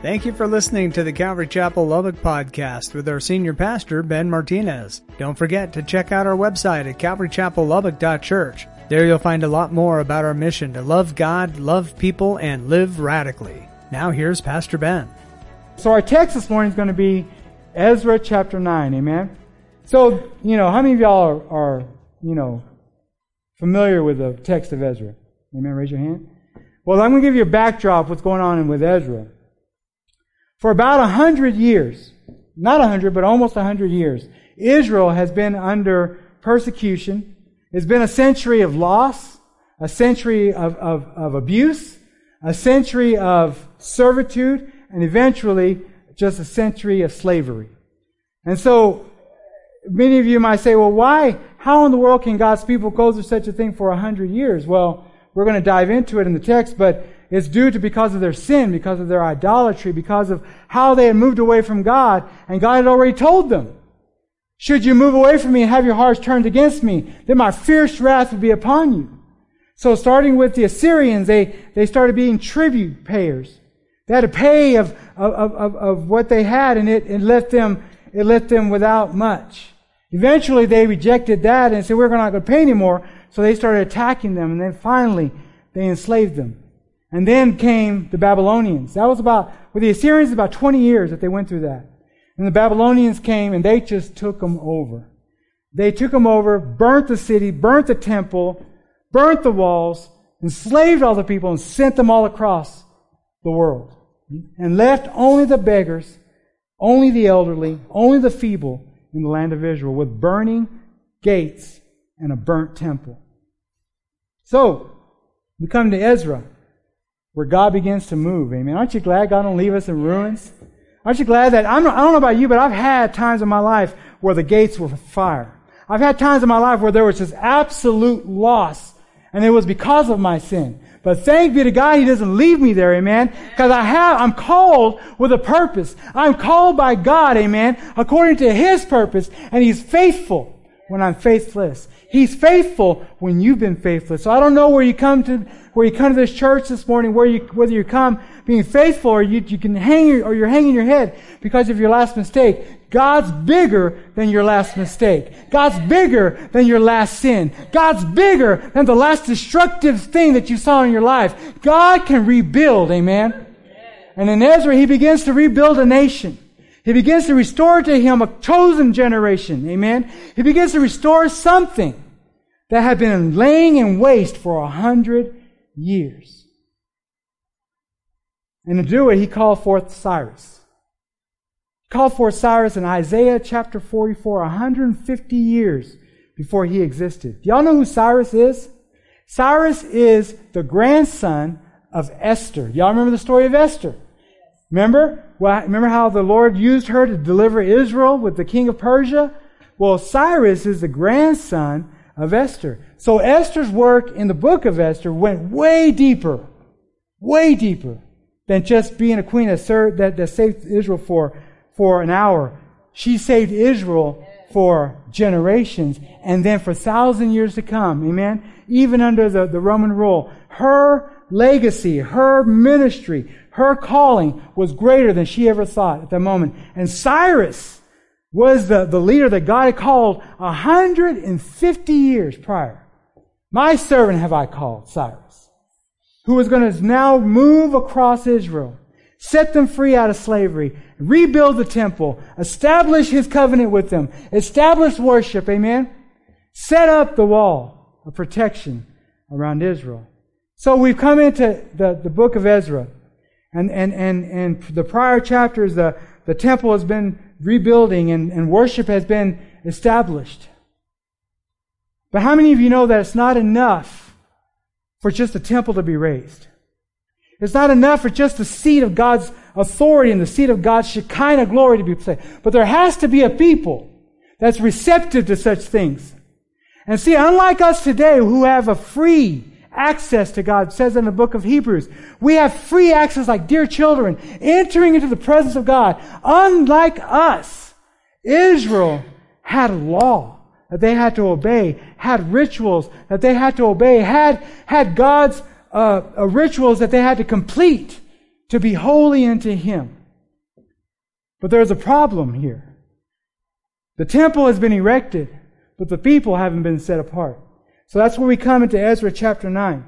Thank you for listening to the Calvary Chapel Lubbock podcast with our senior pastor, Ben Martinez. Don't forget to check out our website at calvarychapellubbock.church. There you'll find a lot more about our mission to love God, love people, and live radically. Now here's Pastor Ben. So our text this morning is going to be Ezra chapter 9. Amen? So, you know, how many of y'all are, are you know, familiar with the text of Ezra? Amen? Raise your hand. Well, I'm going to give you a backdrop what's going on with Ezra. For about a hundred years, not a hundred, but almost a hundred years, Israel has been under persecution. It's been a century of loss, a century of, of, of abuse, a century of servitude, and eventually just a century of slavery. And so, many of you might say, well, why, how in the world can God's people go through such a thing for a hundred years? Well, we're going to dive into it in the text, but it's due to because of their sin, because of their idolatry, because of how they had moved away from God, and God had already told them, should you move away from me and have your hearts turned against me, then my fierce wrath would be upon you. So starting with the Assyrians, they, they started being tribute payers. They had to pay of, of, of, of what they had, and it, it left them, it left them without much. Eventually they rejected that and said, we're not going to pay anymore. So they started attacking them, and then finally they enslaved them. And then came the Babylonians. That was about, with the Assyrians, about 20 years that they went through that. And the Babylonians came and they just took them over. They took them over, burnt the city, burnt the temple, burnt the walls, enslaved all the people, and sent them all across the world. And left only the beggars, only the elderly, only the feeble in the land of Israel with burning gates and a burnt temple. So, we come to Ezra where God begins to move. Amen. Aren't you glad God don't leave us in ruins? Aren't you glad that, I'm, I don't know about you, but I've had times in my life where the gates were fire. I've had times in my life where there was just absolute loss, and it was because of my sin. But thank be to God, He doesn't leave me there, amen. Because I have, I'm called with a purpose. I'm called by God, amen, according to His purpose, and He's faithful when I'm faithless. He's faithful when you've been faithless. So I don't know where you come to, where you come to this church this morning, where you, whether you come being faithful or you, you can hang your, or you're hanging your head because of your last mistake. God's bigger than your last mistake. God's bigger than your last sin. God's bigger than the last destructive thing that you saw in your life. God can rebuild, amen? And in Ezra, he begins to rebuild a nation. He begins to restore to him a chosen generation. Amen. He begins to restore something that had been laying in waste for a hundred years. And to do it, he called forth Cyrus. He called forth Cyrus in Isaiah chapter 44, 150 years before he existed. Do y'all know who Cyrus is? Cyrus is the grandson of Esther. Y'all remember the story of Esther? Remember? Well, remember how the Lord used her to deliver Israel with the king of Persia? Well, Cyrus is the grandson of Esther. So Esther's work in the book of Esther went way deeper, way deeper than just being a queen that, saved Israel for, for an hour. She saved Israel for generations and then for thousand years to come. Amen. Even under the, the Roman rule. Her legacy, her ministry, her calling was greater than she ever thought at that moment. And Cyrus was the, the leader that God had called 150 years prior. My servant have I called, Cyrus, who was going to now move across Israel, set them free out of slavery, rebuild the temple, establish his covenant with them, establish worship, amen? Set up the wall of protection around Israel. So we've come into the, the book of Ezra. And, and, and, and the prior chapters, the, the temple has been rebuilding and, and worship has been established. But how many of you know that it's not enough for just the temple to be raised? It's not enough for just the seat of God's authority and the seat of God's Shekinah glory to be placed. But there has to be a people that's receptive to such things. And see, unlike us today who have a free access to God. It says in the book of Hebrews, we have free access like dear children, entering into the presence of God. Unlike us, Israel had law that they had to obey, had rituals that they had to obey, had, had God's uh, uh, rituals that they had to complete to be holy unto him. But there's a problem here. The temple has been erected, but the people haven't been set apart. So that's where we come into Ezra chapter 9.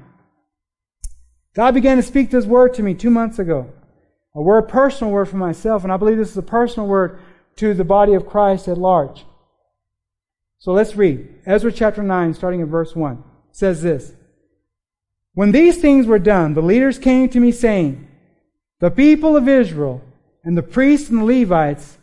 God began to speak this word to me two months ago. A word, personal word for myself, and I believe this is a personal word to the body of Christ at large. So let's read. Ezra chapter 9, starting at verse 1, says this. When these things were done, the leaders came to me saying, The people of Israel and the priests and the Levites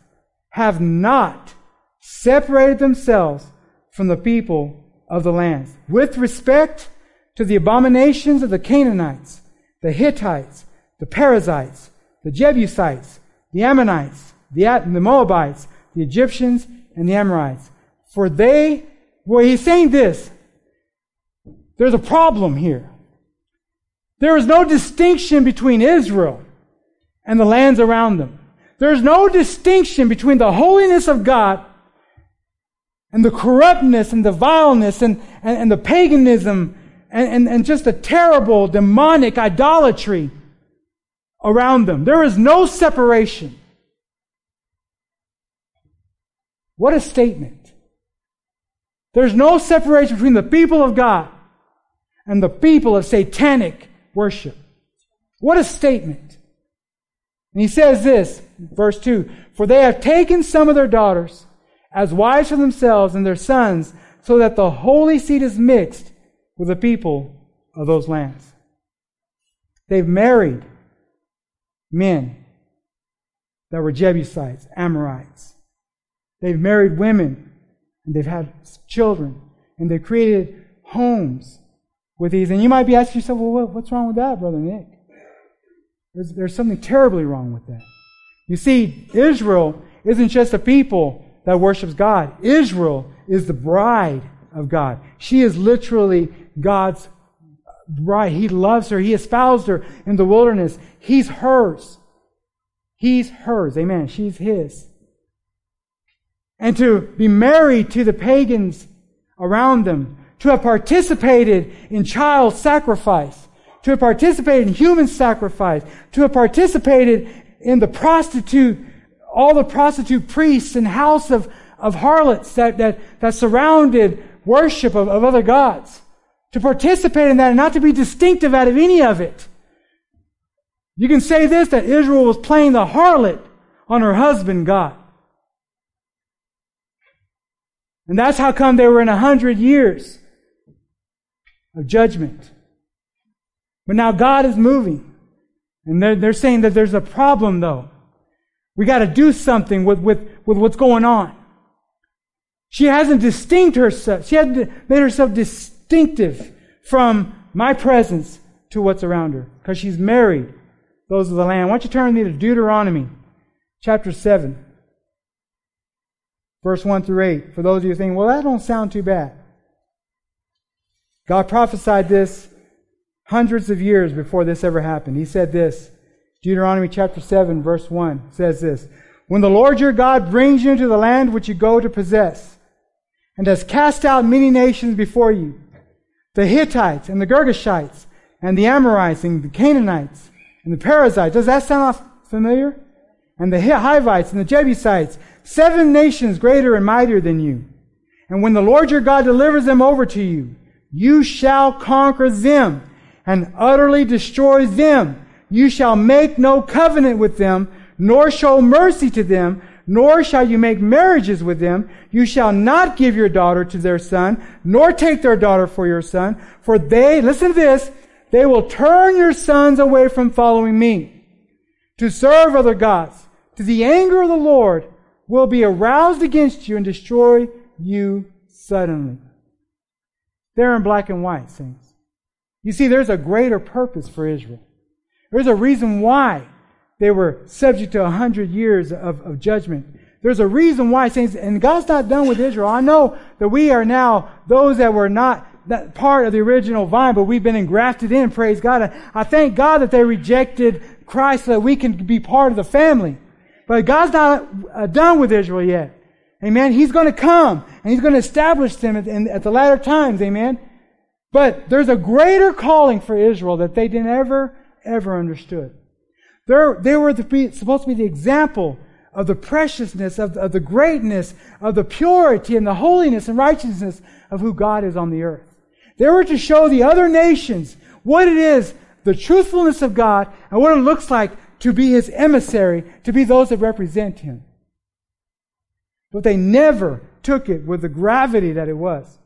have not separated themselves from the people of the lands with respect to the abominations of the Canaanites, the Hittites, the Perizzites, the Jebusites, the Ammonites, the, the Moabites, the Egyptians, and the Amorites. For they, well, he's saying this. There's a problem here. There is no distinction between Israel and the lands around them. There's no distinction between the holiness of God and the corruptness and the vileness and, and, and the paganism and, and, and just the terrible demonic idolatry around them. There is no separation. What a statement. There's no separation between the people of God and the people of satanic worship. What a statement. And he says this, verse 2 For they have taken some of their daughters as wives for themselves and their sons, so that the holy seed is mixed with the people of those lands. They've married men that were Jebusites, Amorites. They've married women and they've had children and they've created homes with these. And you might be asking yourself, well, what's wrong with that, Brother Nick? There's, there's something terribly wrong with that. You see, Israel isn't just a people that worships God. Israel is the bride of God. She is literally God's bride. He loves her. He espoused her in the wilderness. He's hers. He's hers. Amen. She's his. And to be married to the pagans around them, to have participated in child sacrifice, to have participated in human sacrifice, to have participated in the prostitute, all the prostitute priests and house of, of harlots that, that, that surrounded worship of, of other gods. To participate in that and not to be distinctive out of any of it. You can say this, that Israel was playing the harlot on her husband, God. And that's how come they were in a hundred years of judgment. But now God is moving. And they're, they're saying that there's a problem though. We gotta do something with, with, with what's going on. She hasn't distinct herself. She hasn't made herself distinctive from my presence to what's around her. Because she's married those of the land. Why don't you turn me to Deuteronomy chapter 7. Verse 1 through 8. For those of you thinking, well, that don't sound too bad. God prophesied this hundreds of years before this ever happened. He said this. Deuteronomy chapter 7 verse 1 says this. When the Lord your God brings you into the land which you go to possess, and has cast out many nations before you, the Hittites and the Girgashites, and the Amorites and the Canaanites, and the Perizzites. Does that sound familiar? And the Hivites and the Jebusites, seven nations greater and mightier than you. And when the Lord your God delivers them over to you, you shall conquer them and utterly destroy them. You shall make no covenant with them, nor show mercy to them, nor shall you make marriages with them. You shall not give your daughter to their son, nor take their daughter for your son, for they, listen to this, they will turn your sons away from following me to serve other gods. To the anger of the Lord will be aroused against you and destroy you suddenly. They're in black and white, saints. You see, there's a greater purpose for Israel. There's a reason why they were subject to a hundred years of, of judgment. There's a reason why, saints, and God's not done with Israel. I know that we are now those that were not that part of the original vine, but we've been engrafted in, praise God. I thank God that they rejected Christ so that we can be part of the family. But God's not uh, done with Israel yet. Amen. He's going to come and He's going to establish them at, at the latter times. Amen. But there's a greater calling for Israel that they didn't ever, ever understood. They're, they were supposed to be the example of the preciousness, of, of the greatness, of the purity and the holiness and righteousness of who God is on the earth. They were to show the other nations what it is, the truthfulness of God, and what it looks like to be His emissary, to be those that represent Him. But they never took it with the gravity that it was.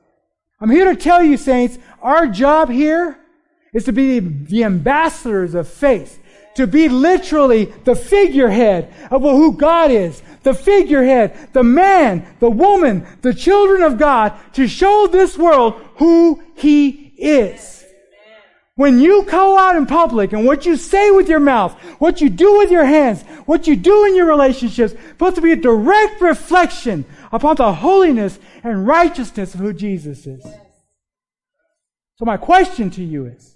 I'm here to tell you, saints, our job here is to be the ambassadors of faith to be literally the figurehead of who God is. The figurehead, the man, the woman, the children of God to show this world who He is. When you go out in public and what you say with your mouth, what you do with your hands, what you do in your relationships, supposed to be a direct reflection upon the holiness and righteousness of who Jesus is. So my question to you is,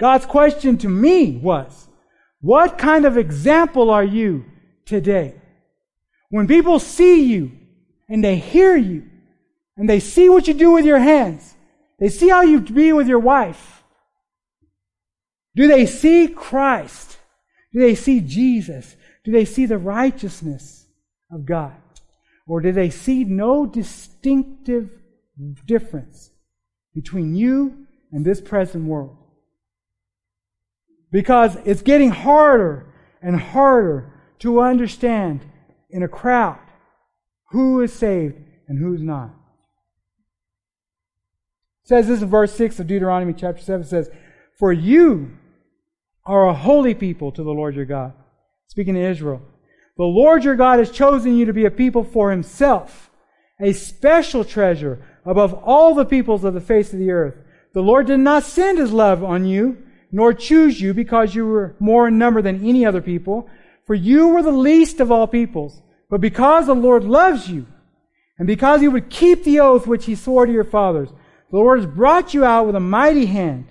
God's question to me was, what kind of example are you today? When people see you and they hear you and they see what you do with your hands, they see how you be with your wife. Do they see Christ? Do they see Jesus? Do they see the righteousness of God? Or do they see no distinctive difference between you and this present world? Because it's getting harder and harder to understand in a crowd who is saved and who's not. It says this in verse 6 of Deuteronomy chapter 7 says, For you are a holy people to the Lord your God. Speaking to Israel. The Lord your God has chosen you to be a people for himself, a special treasure above all the peoples of the face of the earth. The Lord did not send his love on you nor choose you because you were more in number than any other people, for you were the least of all peoples. But because the Lord loves you, and because you would keep the oath which he swore to your fathers, the Lord has brought you out with a mighty hand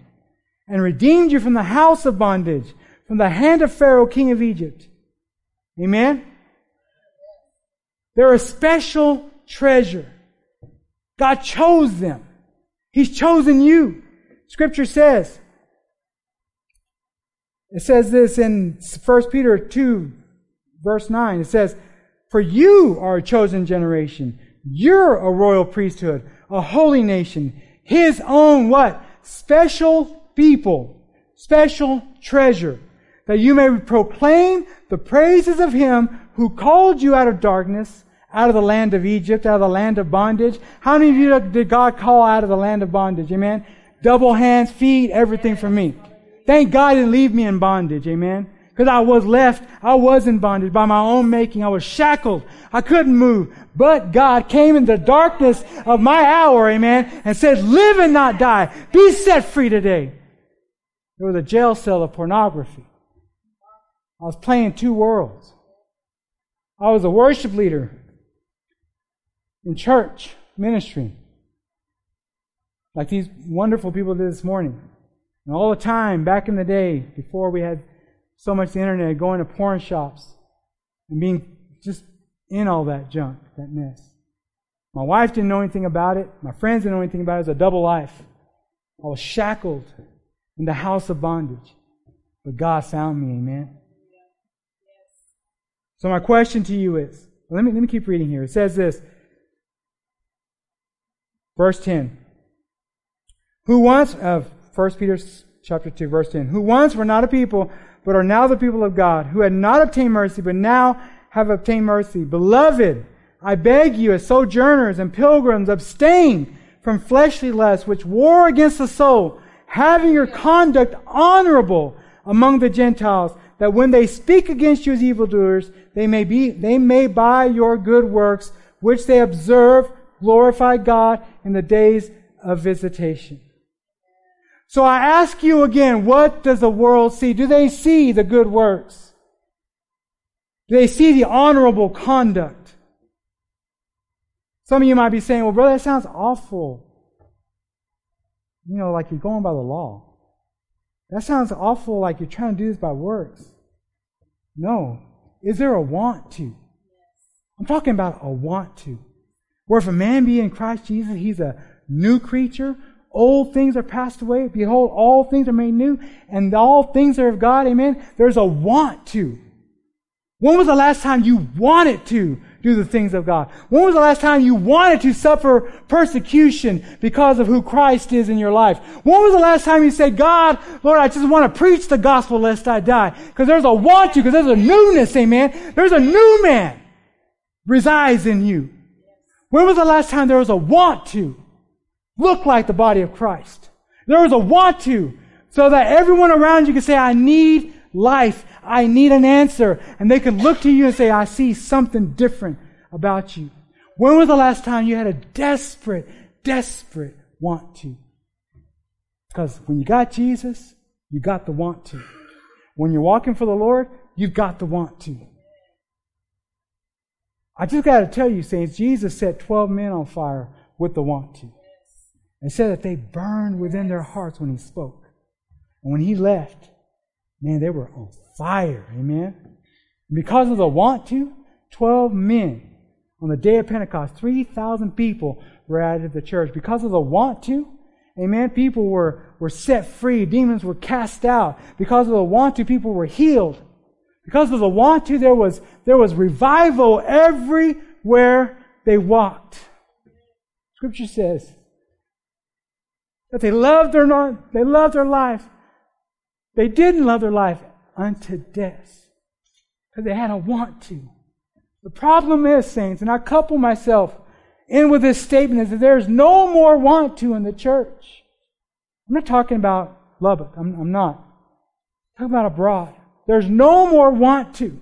and redeemed you from the house of bondage, from the hand of Pharaoh, king of Egypt. Amen? They're a special treasure. God chose them. He's chosen you. Scripture says, it says this in 1 Peter 2, verse 9. It says, For you are a chosen generation. You're a royal priesthood, a holy nation, his own what? Special people, special treasure, that you may proclaim the praises of him who called you out of darkness, out of the land of Egypt, out of the land of bondage. How many of you did God call out of the land of bondage? Amen. Double hands, feet, everything for me. Thank God didn't leave me in bondage. Amen. Because I was left, I was in bondage by my own making. I was shackled. I couldn't move. But God came in the darkness of my hour, amen, and said, live and not die. Be set free today. There was a jail cell of pornography. I was playing two worlds. I was a worship leader in church ministry, like these wonderful people did this morning. And all the time, back in the day, before we had so much internet, going to porn shops and being just in all that junk, that mess. My wife didn't know anything about it. My friends didn't know anything about it. It was a double life. I was shackled in the house of bondage. But God found me, amen. So my question to you is, let me, let me keep reading here. It says this, verse 10. Who once, of 1 Peter chapter 2, verse 10. Who once were not a people, but are now the people of God, who had not obtained mercy, but now have obtained mercy. Beloved, I beg you, as sojourners and pilgrims, abstain from fleshly lusts which war against the soul, having your conduct honorable among the Gentiles, that when they speak against you as evildoers, they may be, they may by your good works, which they observe, glorify God in the days of visitation. So I ask you again, what does the world see? Do they see the good works? Do they see the honorable conduct? Some of you might be saying, well, brother, that sounds awful. You know, like you're going by the law. That sounds awful like you're trying to do this by works. No. Is there a want to? I'm talking about a want to. Where if a man be in Christ Jesus, he's a new creature. Old things are passed away. Behold, all things are made new, and all things are of God. Amen. There's a want to. When was the last time you wanted to do the things of God? When was the last time you wanted to suffer persecution because of who Christ is in your life? When was the last time you said, God, Lord, I just want to preach the gospel lest I die? Because there's a want to, because there's a newness, amen. There's a new man resides in you. When was the last time there was a want to look like the body of Christ? There was a want to so that everyone around you can say, I need life. I need an answer. And they can look to you and say, I see something different about you. When was the last time you had a desperate, desperate want to? Because when you got Jesus, you got the want to. When you're walking for the Lord, you've got the want to. I just got to tell you, saints, Jesus set 12 men on fire with the want to. And said that they burned within their hearts when he spoke. And when he left, man, they were on fire. Amen. And because of the want to, 12 men on the day of Pentecost, 3,000 people were added to the church. Because of the want to, amen, people were, were set free. Demons were cast out. Because of the want to, people were healed. Because of the want to, there was, there was revival everywhere they walked. Scripture says that they loved their, not, they loved their life. They didn't love their life unto death because they had a want to. The problem is, saints, and I couple myself in with this statement, is that there's no more want to in the church. I'm not talking about Lubbock. I'm, I'm not. I'm talking about abroad. There's no more want to.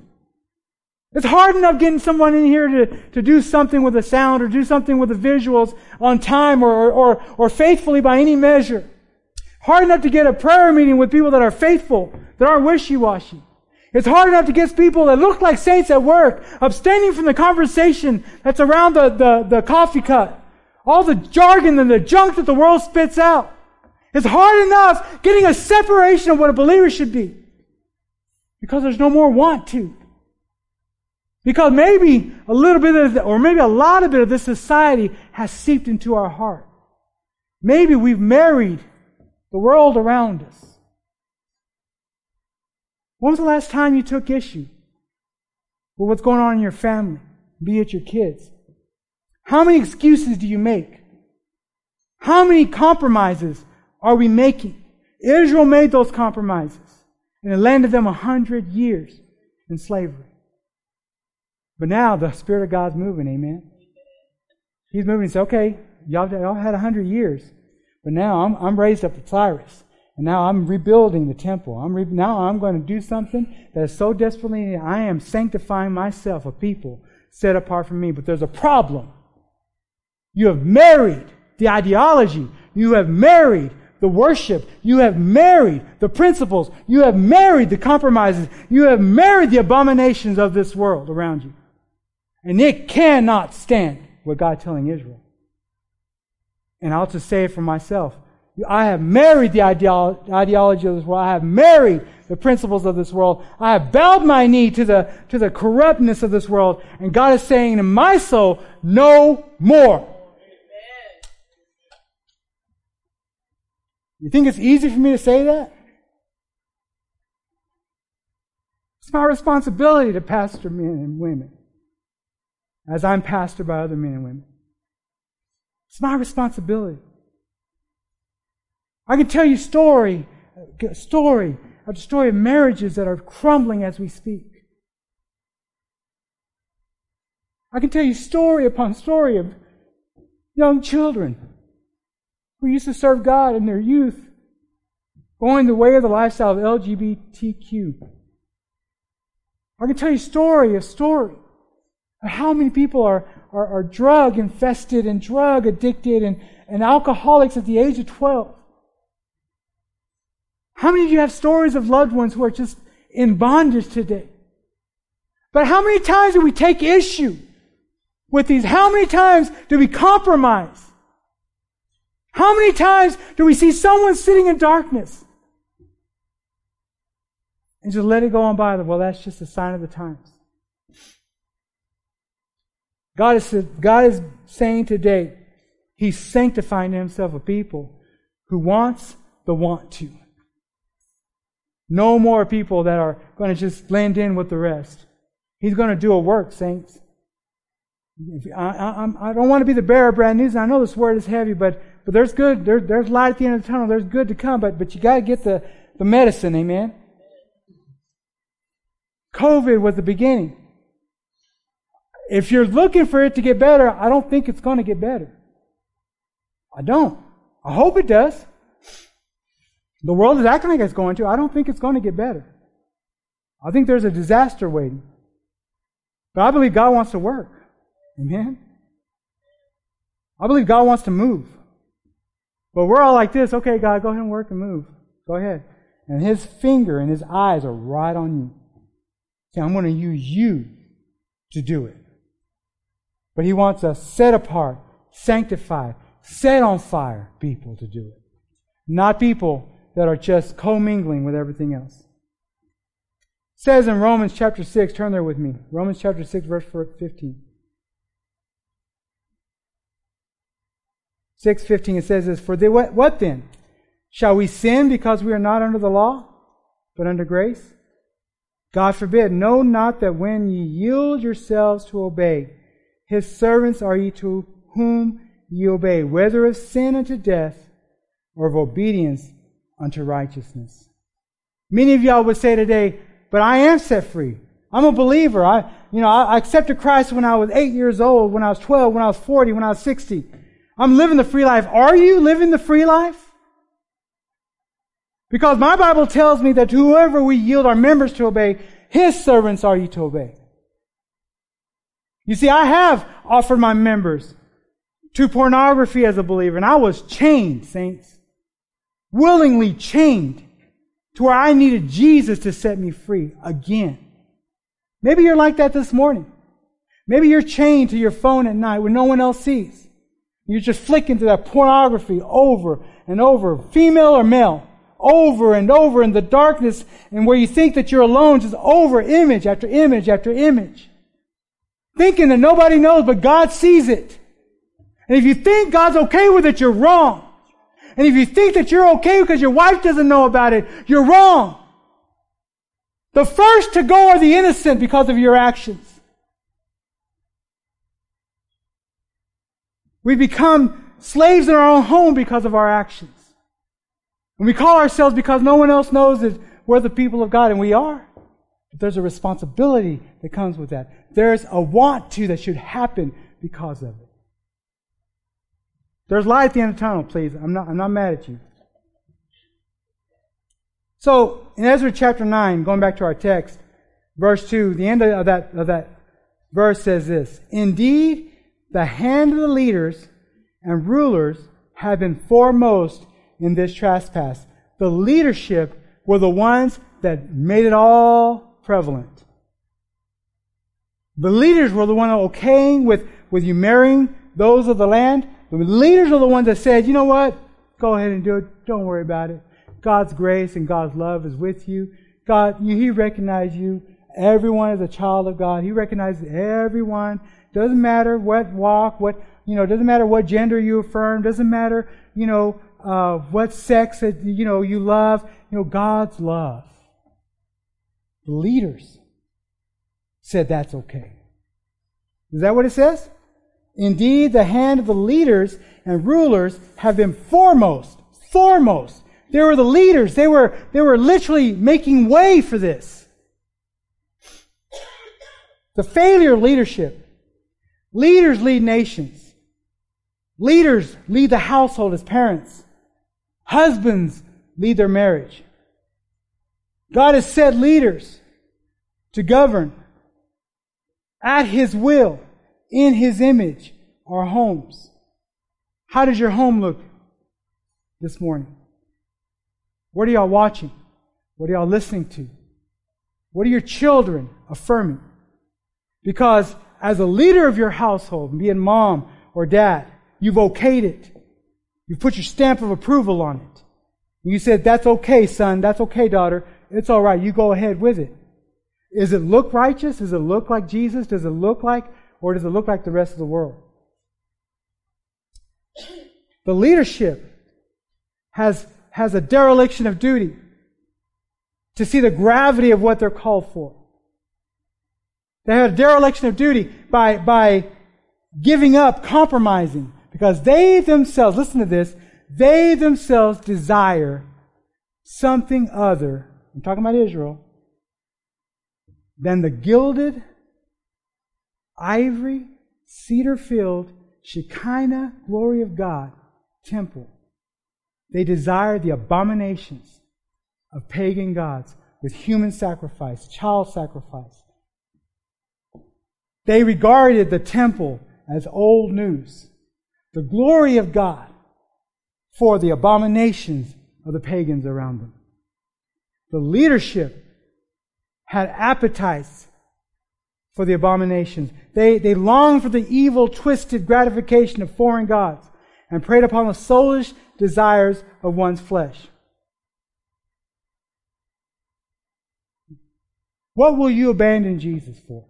It's hard enough getting someone in here to, to do something with the sound or do something with the visuals on time or, or, or faithfully by any measure. Hard enough to get a prayer meeting with people that are faithful, that aren't wishy-washy. It's hard enough to get people that look like saints at work, abstaining from the conversation that's around the, the, the coffee cup. All the jargon and the junk that the world spits out. It's hard enough getting a separation of what a believer should be. Because there's no more want to. Because maybe a little bit of, the, or maybe a lot of it of this society has seeped into our heart. Maybe we've married the world around us. When was the last time you took issue with what's going on in your family, be it your kids? How many excuses do you make? How many compromises are we making? Israel made those compromises. And it landed them a hundred years in slavery. But now the Spirit of God's moving, amen. He's moving and says, okay, y'all, y'all had a hundred years, but now I'm, I'm raised up with Cyrus. And now I'm rebuilding the temple. I'm re- now I'm going to do something that is so desperately needed. I am sanctifying myself, a people set apart from me. But there's a problem. You have married the ideology. You have married the worship. You have married the principles. You have married the compromises. You have married the abominations of this world around you. And it cannot stand what God telling Israel. And I'll just say it for myself. I have married the ideology of this world. I have married the principles of this world. I have bowed my knee to the, to the corruptness of this world. And God is saying in my soul, no more. You think it's easy for me to say that? It's my responsibility to pastor men and women as I'm pastored by other men and women. It's my responsibility. I can tell you story, story after story of marriages that are crumbling as we speak. I can tell you story upon story of young children who used to serve God in their youth, going the way of the lifestyle of LGBTQ. I can tell you story of story of how many people are, are, are drug infested and drug addicted and, and alcoholics at the age of 12. How many of you have stories of loved ones who are just in bondage today? But how many times do we take issue with these? How many times do we compromise? How many times do we see someone sitting in darkness and just let it go on by? Well, that's just a sign of the times. God is, God is saying today, He's sanctifying Himself a people who wants the want to. No more people that are going to just blend in with the rest. He's going to do a work, saints. I, I, I, don't want to be the bearer of bad news. I know this word is heavy, but, but there's good. There, there's light at the end of the tunnel. There's good to come, but, but you got to get the, the medicine, amen? COVID was the beginning. If you're looking for it to get better, I don't think it's going to get better. I don't. I hope it does. The world is acting like it's going to. I don't think it's going to get better. I think there's a disaster waiting. But I believe God wants to work. Amen? I believe God wants to move. But we're all like this okay, God, go ahead and work and move. Go ahead. And his finger and his eyes are right on you. See, I'm going to use you to do it. But he wants us set apart, sanctified, set on fire people to do it. Not people that are just commingling with everything else. It says in Romans chapter 6, turn there with me. Romans chapter 6, verse 15. 6.15 it says this, For the, what, what then? Shall we sin because we are not under the law, but under grace? God forbid. Know not that when ye yield yourselves to obey, his servants are ye to whom ye obey, whether of sin unto death or of obedience unto righteousness. Many of y'all would say today, but I am set free. I'm a believer. I, you know, I accepted Christ when I was eight years old, when I was 12, when I was 40, when I was 60. I'm living the free life. Are you living the free life? Because my Bible tells me that whoever we yield our members to obey, his servants are you to obey. You see, I have offered my members to pornography as a believer, and I was chained, saints. Willingly chained to where I needed Jesus to set me free again. Maybe you're like that this morning. Maybe you're chained to your phone at night when no one else sees. You're just flicking through that pornography over and over, female or male, over and over in the darkness, and where you think that you're alone, just over image after image after image thinking that nobody knows, but God sees it. And if you think God's okay with it, you're wrong. And if you think that you're okay because your wife doesn't know about it, you're wrong. The first to go are the innocent because of your actions. We become slaves in our own home because of our actions. And we call ourselves because no one else knows that we're the people of God, and we are. There's a responsibility that comes with that. There's a want to that should happen because of it. There's light at the end of the tunnel, please. I'm not, I'm not mad at you. So, in Ezra chapter 9, going back to our text, verse 2, the end of that, of that verse says this Indeed, the hand of the leaders and rulers have been foremost in this trespass. The leadership were the ones that made it all prevalent. The leaders were the ones okaying with, with you marrying those of the land. The leaders are the ones that said, you know what? Go ahead and do it. Don't worry about it. God's grace and God's love is with you. God, He recognizes you. Everyone is a child of God. He recognizes everyone. Doesn't matter what walk, what, you know, doesn't matter what gender you affirm. Doesn't matter, you know, uh, what sex that, you know, you love. You know, God's love. The leaders said that's okay. Is that what it says? Indeed, the hand of the leaders and rulers have been foremost, foremost. They were the leaders. They were, they were literally making way for this. The failure of leadership. Leaders lead nations. Leaders lead the household as parents. Husbands lead their marriage. God has set leaders to govern at His will, in His image, our homes. How does your home look this morning? What are y'all watching? What are y'all listening to? What are your children affirming? Because as a leader of your household, being mom or dad, you've okayed it. You've put your stamp of approval on it. You said, that's okay, son. That's okay, daughter. It's all right. You go ahead with it. Does it look righteous? Does it look like Jesus? Does it look like, or does it look like the rest of the world? The leadership has, has a dereliction of duty to see the gravity of what they're called for. They had a dereliction of duty by, by giving up, compromising, because they themselves, listen to this, they themselves desire something other, I'm talking about Israel, than the gilded, ivory, cedar filled, Shekinah glory of God temple. They desired the abominations of pagan gods with human sacrifice, child sacrifice. They regarded the temple as old news, the glory of God for the abominations of the pagans around them. The leadership had appetites for the abominations. They, they longed for the evil, twisted gratification of foreign gods and preyed upon the soulish desires of one's flesh. What will you abandon Jesus for?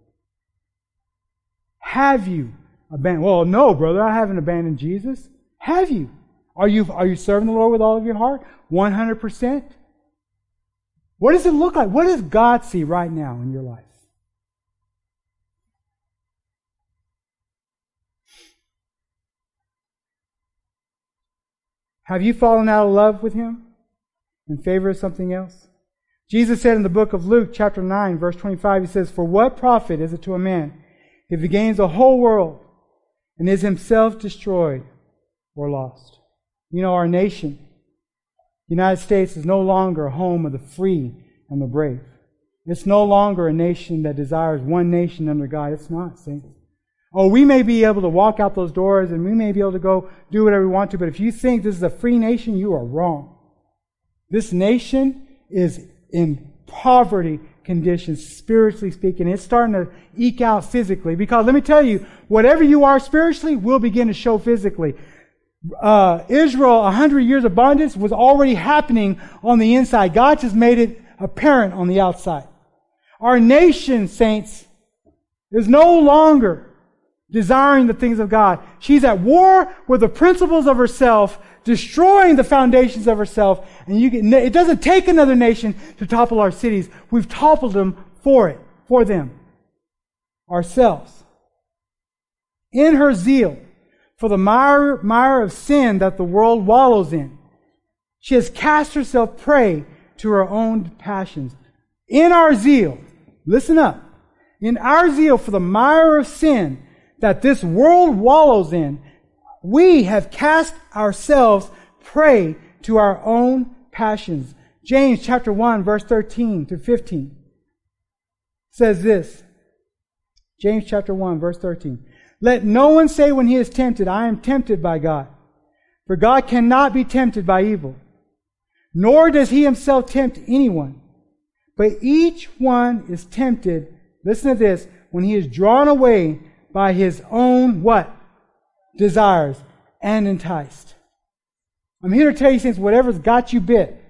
Have you abandoned? Well, no, brother, I haven't abandoned Jesus. Have you? Are you, are you serving the Lord with all of your heart? 100%? What does it look like? What does God see right now in your life? Have you fallen out of love with Him in favor of something else? Jesus said in the book of Luke, chapter 9, verse 25, He says, For what profit is it to a man if he gains the whole world and is himself destroyed or lost? You know, our nation, the United States, is no longer a home of the free and the brave. It's no longer a nation that desires one nation under God. It's not, saints. Oh, we may be able to walk out those doors and we may be able to go do whatever we want to, but if you think this is a free nation, you are wrong. This nation is in poverty conditions, spiritually speaking. It's starting to eke out physically because let me tell you, whatever you are spiritually will begin to show physically uh, Israel, a hundred years of bondage was already happening on the inside. God just made it apparent on the outside. Our nation, saints, is no longer desiring the things of God. She's at war with the principles of herself, destroying the foundations of herself. And you get, it doesn't take another nation to topple our cities. We've toppled them for it, for them, ourselves. In her zeal, for the mire, mire of sin that the world wallows in. She has cast herself prey to her own passions. In our zeal, listen up, in our zeal for the mire of sin that this world wallows in, we have cast ourselves prey to our own passions. James chapter 1 verse 13 to 15 says this. James chapter 1 verse 13. Let no one say when he is tempted, I am tempted by God. For God cannot be tempted by evil, nor does he himself tempt anyone. But each one is tempted, listen to this, when he is drawn away by his own what? Desires and enticed. I'm here to tell you, saints, whatever's got you bit,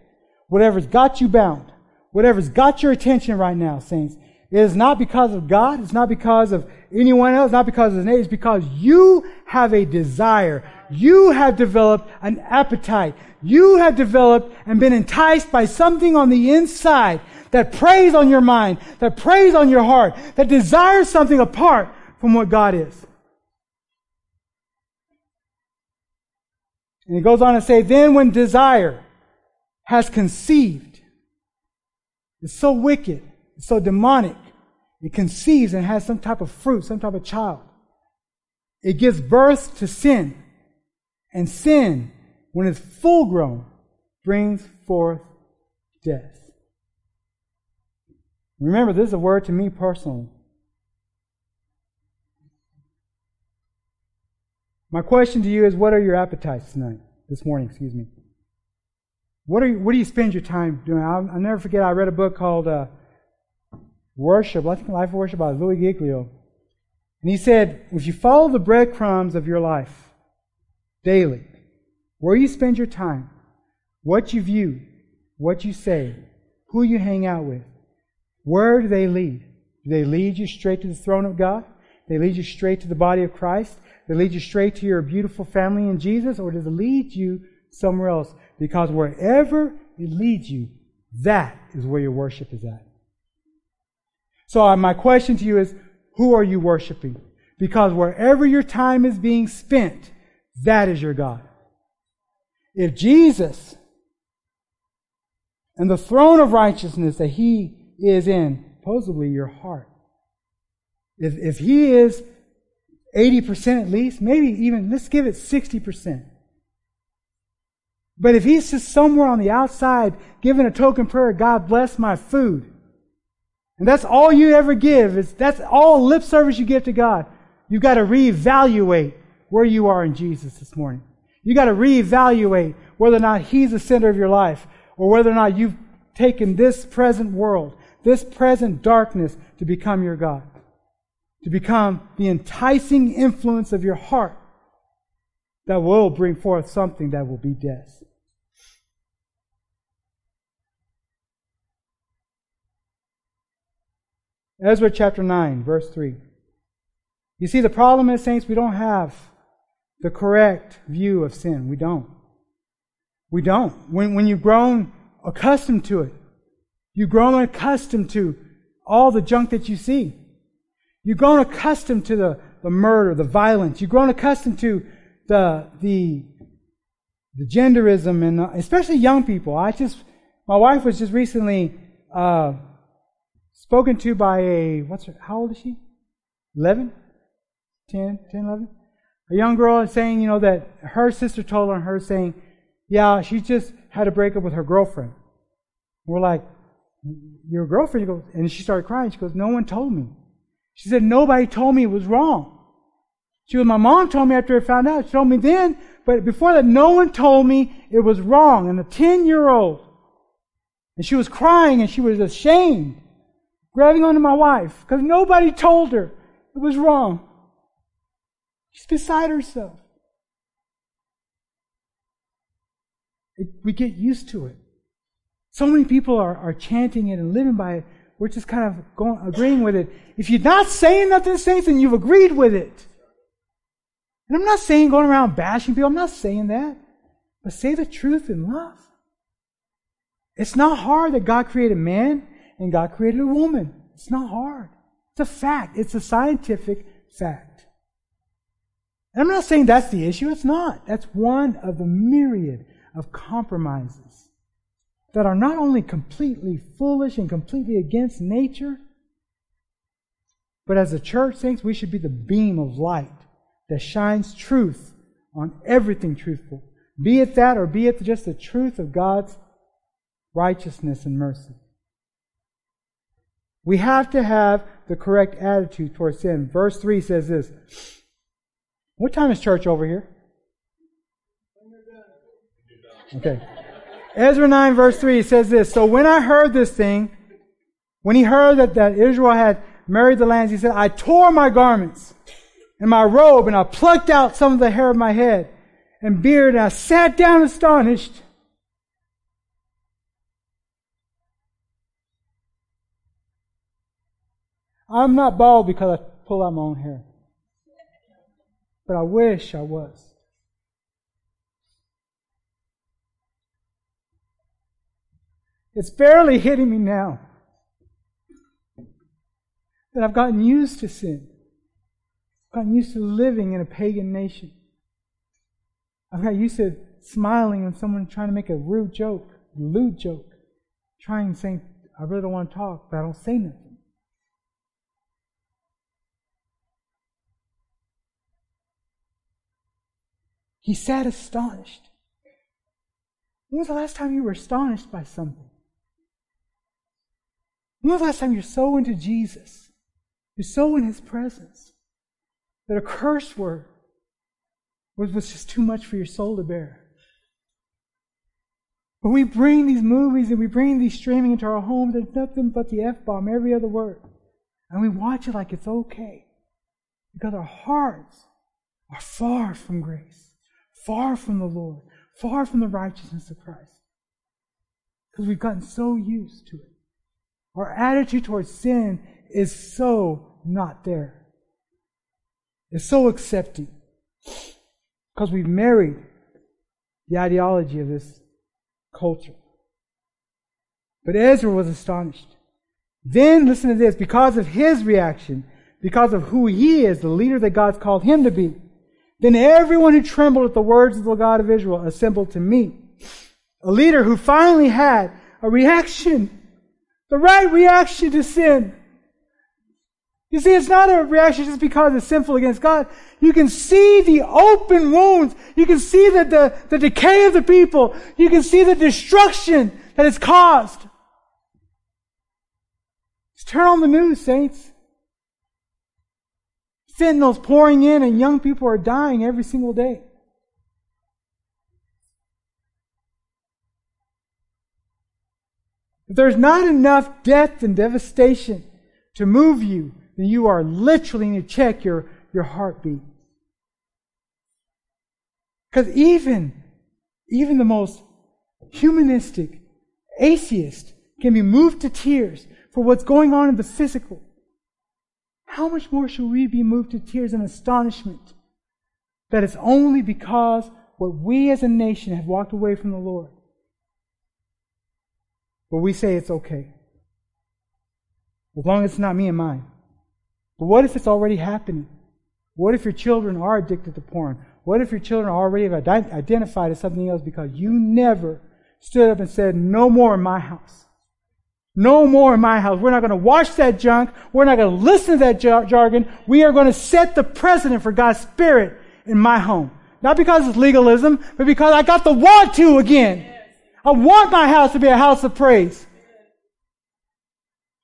whatever's got you bound, whatever's got your attention right now, saints, it is not because of God. It's not because of anyone else. Not because of his name. It's because you have a desire. You have developed an appetite. You have developed and been enticed by something on the inside that preys on your mind, that preys on your heart, that desires something apart from what God is. And he goes on to say, then when desire has conceived, it's so wicked so demonic. It conceives and has some type of fruit, some type of child. It gives birth to sin. And sin, when it's full grown, brings forth death. Remember, this is a word to me personally. My question to you is what are your appetites tonight? This morning, excuse me. What, are you, what do you spend your time doing? I'll, I'll never forget, I read a book called uh, worship, Life Worship by Louis Giglio. And he said, if you follow the breadcrumbs of your life daily, where you spend your time, what you view, what you say, who you hang out with, where do they lead? Do they lead you straight to the throne of God? They lead you straight to the body of Christ? They lead you straight to your beautiful family in Jesus? Or does it lead you somewhere else because wherever it leads you, that is where your worship is at. So uh, my question to you is, who are you worshiping? Because wherever your time is being spent, that is your God. If Jesus and the throne of righteousness that he is in, supposedly your heart, if, if he is 80% at least, maybe even, let's give it 60%. But if he's just somewhere on the outside giving a token prayer, God bless my food, and that's all you ever give, is that's all lip service you give to God, you've got to reevaluate where you are in Jesus this morning. You've got to reevaluate whether or not he's the center of your life, or whether or not you've taken this present world, this present darkness to become your God to become the enticing influence of your heart that will bring forth something that will be death. Ezra chapter 9, verse 3. You see, the problem is, saints, we don't have the correct view of sin. We don't. We don't. When, when you've grown accustomed to it, you've grown accustomed to all the junk that you see. You've grown accustomed to the, the murder, the violence. You've grown accustomed to the, the, the genderism, and uh, especially young people. I just, my wife was just recently uh, spoken to by a, what's her, how old is she? 11? 10, 10, 11? A young girl is saying, you know, that her sister told her, her saying, yeah, she just had a breakup with her girlfriend. We're like, your girlfriend? Goes, and she started crying. She goes, no one told me. She said, Nobody told me it was wrong. She was, my mom told me after I found out. She told me then, but before that, no one told me it was wrong. And a 10 year old, and she was crying and she was ashamed, grabbing onto my wife, because nobody told her it was wrong. She's beside herself. It, we get used to it. So many people are, are chanting it and living by it we're just kind of going, agreeing with it. If you're not saying nothing, to saints, then you've agreed with it. And I'm not saying going around bashing people. I'm not saying that. But say the truth in love. It's not hard that God created man and God created a woman. It's not hard. It's a fact. It's a scientific fact. And I'm not saying that's the issue. It's not. That's one of the myriad of compromises that are not only completely foolish and completely against nature, but as a church, saints, we should be the beam of light that shines truth on everything truthful. Be it that or be it just the truth of God's righteousness and mercy. We have to have the correct attitude towards sin. Verse 3 says this. What time is church over here? Okay. Ezra 9, verse 3 says this So when I heard this thing, when he heard that, that Israel had married the lands, he said, I tore my garments and my robe, and I plucked out some of the hair of my head and beard, and I sat down astonished. I'm not bald because I pull out my own hair. But I wish I was. It's barely hitting me now. That I've gotten used to sin. I've gotten used to living in a pagan nation. I've got used to smiling when someone trying to make a rude joke, lewd joke, trying to say, I really don't want to talk, but I don't say nothing. He sat astonished. When was the last time you were astonished by something? When was the last time you're so into Jesus? You're so in His presence that a curse word was, was just too much for your soul to bear. When we bring these movies and we bring these streaming into our homes, there's nothing but the F bomb, every other word. And we watch it like it's okay. Because our hearts are far from grace, far from the Lord, far from the righteousness of Christ. Because we've gotten so used to it. Our attitude towards sin is so not there. It's so accepting. Because we've married the ideology of this culture. But Ezra was astonished. Then, listen to this, because of his reaction, because of who he is, the leader that God's called him to be, then everyone who trembled at the words of the God of Israel assembled to meet. A leader who finally had a reaction, the right reaction to sin. You see, it's not a reaction just because it's sinful against God. You can see the open wounds. You can see the, the, the decay of the people. You can see the destruction that it's caused. Just turn on the news, saints. Fentanyl's pouring in and young people are dying every single day. If there's not enough death and devastation to move you, then you are literally need to check your, your heartbeat. Because even, even the most humanistic atheist can be moved to tears for what's going on in the physical. How much more should we be moved to tears and astonishment that it's only because what we as a nation have walked away from the Lord? But we say it's okay. As long as it's not me and mine. But what if it's already happening? What if your children are addicted to porn? What if your children already have identified as something else because you never stood up and said, No more in my house? No more in my house. We're not going to watch that junk. We're not going to listen to that jar- jargon. We are going to set the precedent for God's Spirit in my home. Not because it's legalism, but because I got the want to again. I want my house to be a house of praise.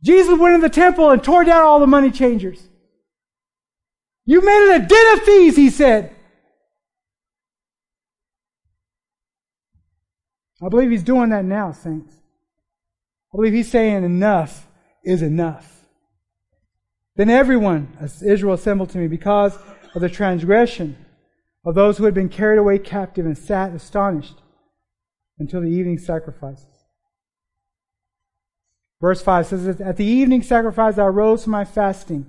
Jesus went in the temple and tore down all the money changers. You made it a den of thieves, he said. I believe he's doing that now, saints. I believe he's saying enough is enough. Then everyone, as Israel assembled to me because of the transgression of those who had been carried away captive and sat astonished until the evening sacrifices. Verse 5 says, At the evening sacrifice I rose from my fasting,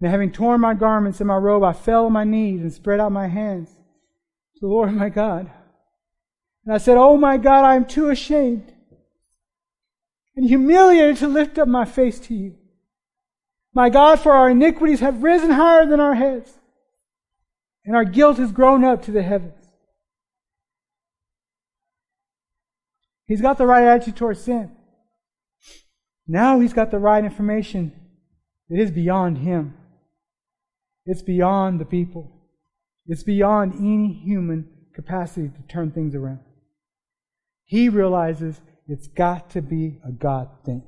and having torn my garments and my robe, I fell on my knees and spread out my hands to the Lord my God. And I said, Oh my God, I am too ashamed and humiliated to lift up my face to you. My God, for our iniquities have risen higher than our heads, and our guilt has grown up to the heavens. He's got the right attitude towards sin. Now he's got the right information. It is beyond him. It's beyond the people. It's beyond any human capacity to turn things around. He realizes it's got to be a God thing.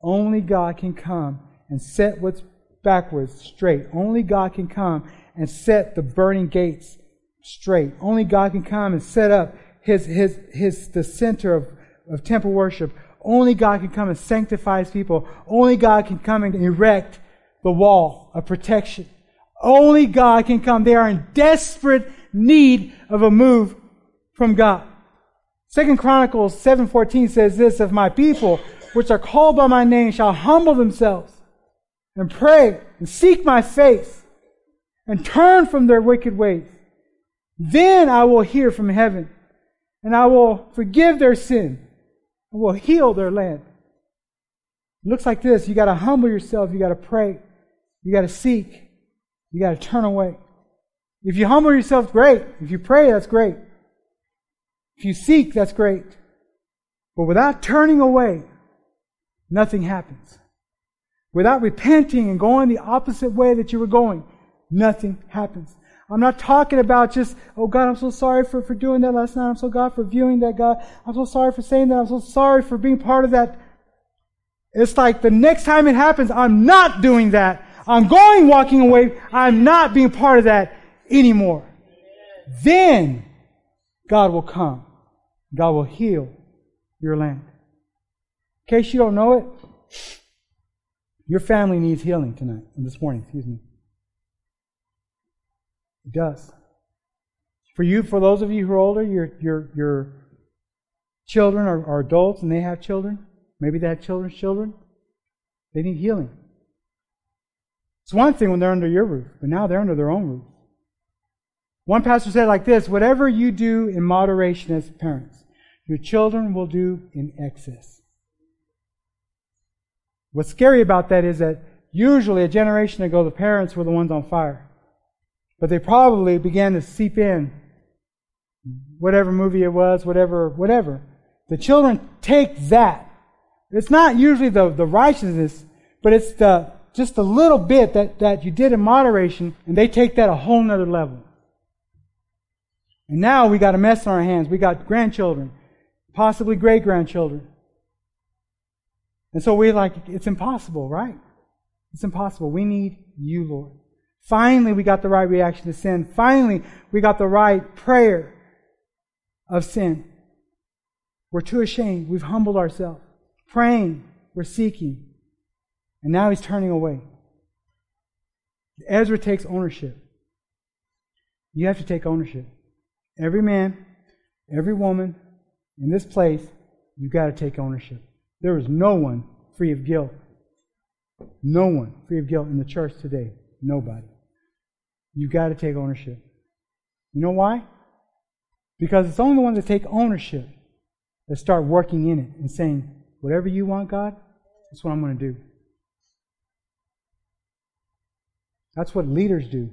Only God can come and set what's backwards straight. Only God can come and set the burning gates straight. Only God can come and set up his, his, his, the center of, of temple worship. Only God can come and sanctify his people. Only God can come and erect the wall of protection. Only God can come. They are in desperate need of a move from God. Second Chronicles 7:14 says this, if my people which are called by my name shall humble themselves and pray and seek my face and turn from their wicked ways, then I will hear from heaven and I will forgive their sin and will heal their land. It looks like this. You got to humble yourself. You got to pray. You got to seek. You got to turn away. If you humble yourself, great. If you pray, that's great. If you seek, that's great. But without turning away, nothing happens. Without repenting and going the opposite way that you were going, nothing happens. I'm not talking about just, oh God, I'm so sorry for, for doing that last night. I'm so God for viewing that, God. I'm so sorry for saying that. I'm so sorry for being part of that. It's like the next time it happens, I'm not doing that. I'm going walking away. I'm not being part of that anymore. Then God will come. God will heal your land. In case you don't know it, your family needs healing tonight, And this morning, excuse me. It does. For you, for those of you who are older, your, your, your children are, are adults and they have children. Maybe they have children's children. They need healing. It's one thing when they're under your roof, but now they're under their own roof. One pastor said like this whatever you do in moderation as parents, your children will do in excess. What's scary about that is that usually a generation ago, the parents were the ones on fire. But they probably began to seep in whatever movie it was, whatever, whatever. The children take that. It's not usually the, the righteousness, but it's the, just a little bit that, that you did in moderation, and they take that a whole nother level. And now we got a mess on our hands. We got grandchildren, possibly great grandchildren. And so we're like, it's impossible, right? It's impossible. We need you, Lord. Finally, we got the right reaction to sin. Finally, we got the right prayer of sin. We're too ashamed. We've humbled ourselves. Praying, we're seeking. And now he's turning away. Ezra takes ownership. You have to take ownership. Every man, every woman in this place, you've got to take ownership. There is no one free of guilt. No one free of guilt in the church today. Nobody. You've got to take ownership. You know why? Because it's only the ones that take ownership that start working in it and saying, whatever you want, God, that's what I'm going to do. That's what leaders do.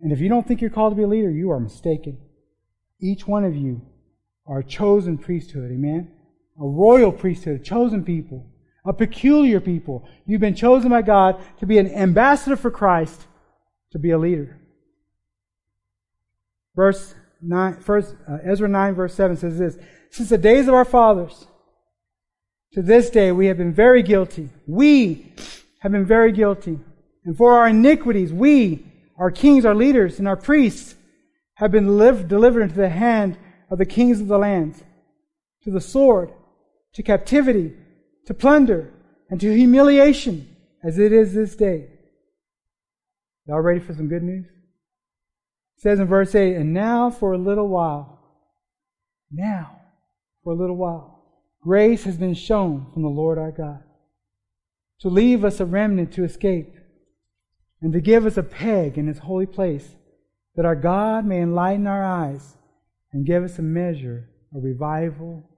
And if you don't think you're called to be a leader, you are mistaken. Each one of you are a chosen priesthood, amen? A royal priesthood, a chosen people, a peculiar people. You've been chosen by God to be an ambassador for Christ, to be a leader. Verse 9, first, uh, Ezra 9, verse 7 says this Since the days of our fathers, to this day we have been very guilty. We have been very guilty. And for our iniquities, we, our kings, our leaders, and our priests, have been delivered into the hand of the kings of the lands, to the sword, to captivity, to plunder, and to humiliation, as it is this day. Y'all ready for some good news? It says in verse 8, And now for a little while, now for a little while, grace has been shown from the Lord our God to leave us a remnant to escape and to give us a peg in his holy place, that our God may enlighten our eyes and give us a measure of revival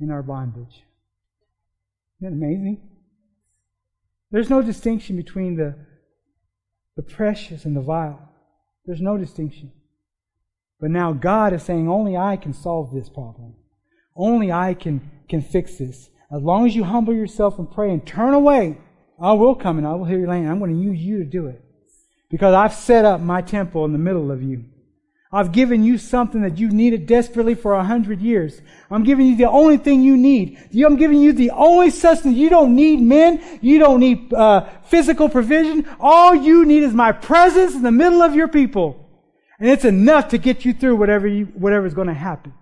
in our bondage. Isn't that amazing? There's no distinction between the, the precious and the vile. There's no distinction. But now God is saying, only I can solve this problem. Only I can, can fix this. As long as you humble yourself and pray and turn away I will come and I will hear your land. I'm going to use you to do it. Because I've set up my temple in the middle of you. I've given you something that you needed desperately for a hundred years. I'm giving you the only thing you need. I'm giving you the only sustenance. You don't need men. You don't need uh, physical provision. All you need is my presence in the middle of your people. And it's enough to get you through whatever you, whatever's going to happen.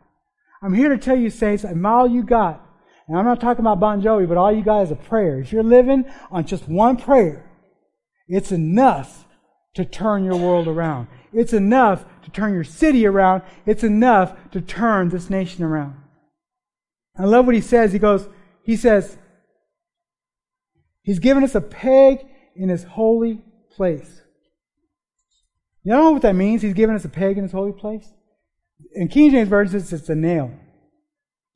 I'm here to tell you, saints, I'm all you got and I'm not talking about Bon Jovi, but all you guys a prayer. If you're living on just one prayer, it's enough to turn your world around. It's enough to turn your city around. It's enough to turn this nation around. I love what he says. He goes, he says, He's given us a peg in his holy place. You know what that means? He's given us a peg in his holy place? In King James Version, it's a nail.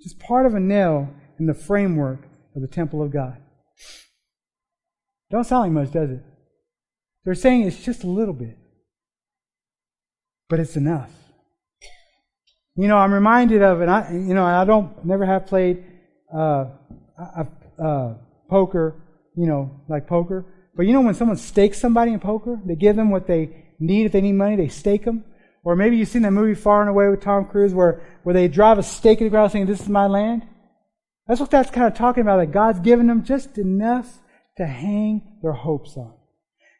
Just part of a nail in the framework of the temple of God. Don't sound like much, does it? They're saying it's just a little bit, but it's enough. You know, I'm reminded of, and I, you know, I don't, never have played uh, uh, poker, you know, like poker. But you know, when someone stakes somebody in poker, they give them what they need. If they need money, they stake them. Or maybe you've seen that movie Far and Away with Tom Cruise, where where they drive a stake in the ground, saying, "This is my land." That's what that's kind of talking about, that God's given them just enough to hang their hopes on.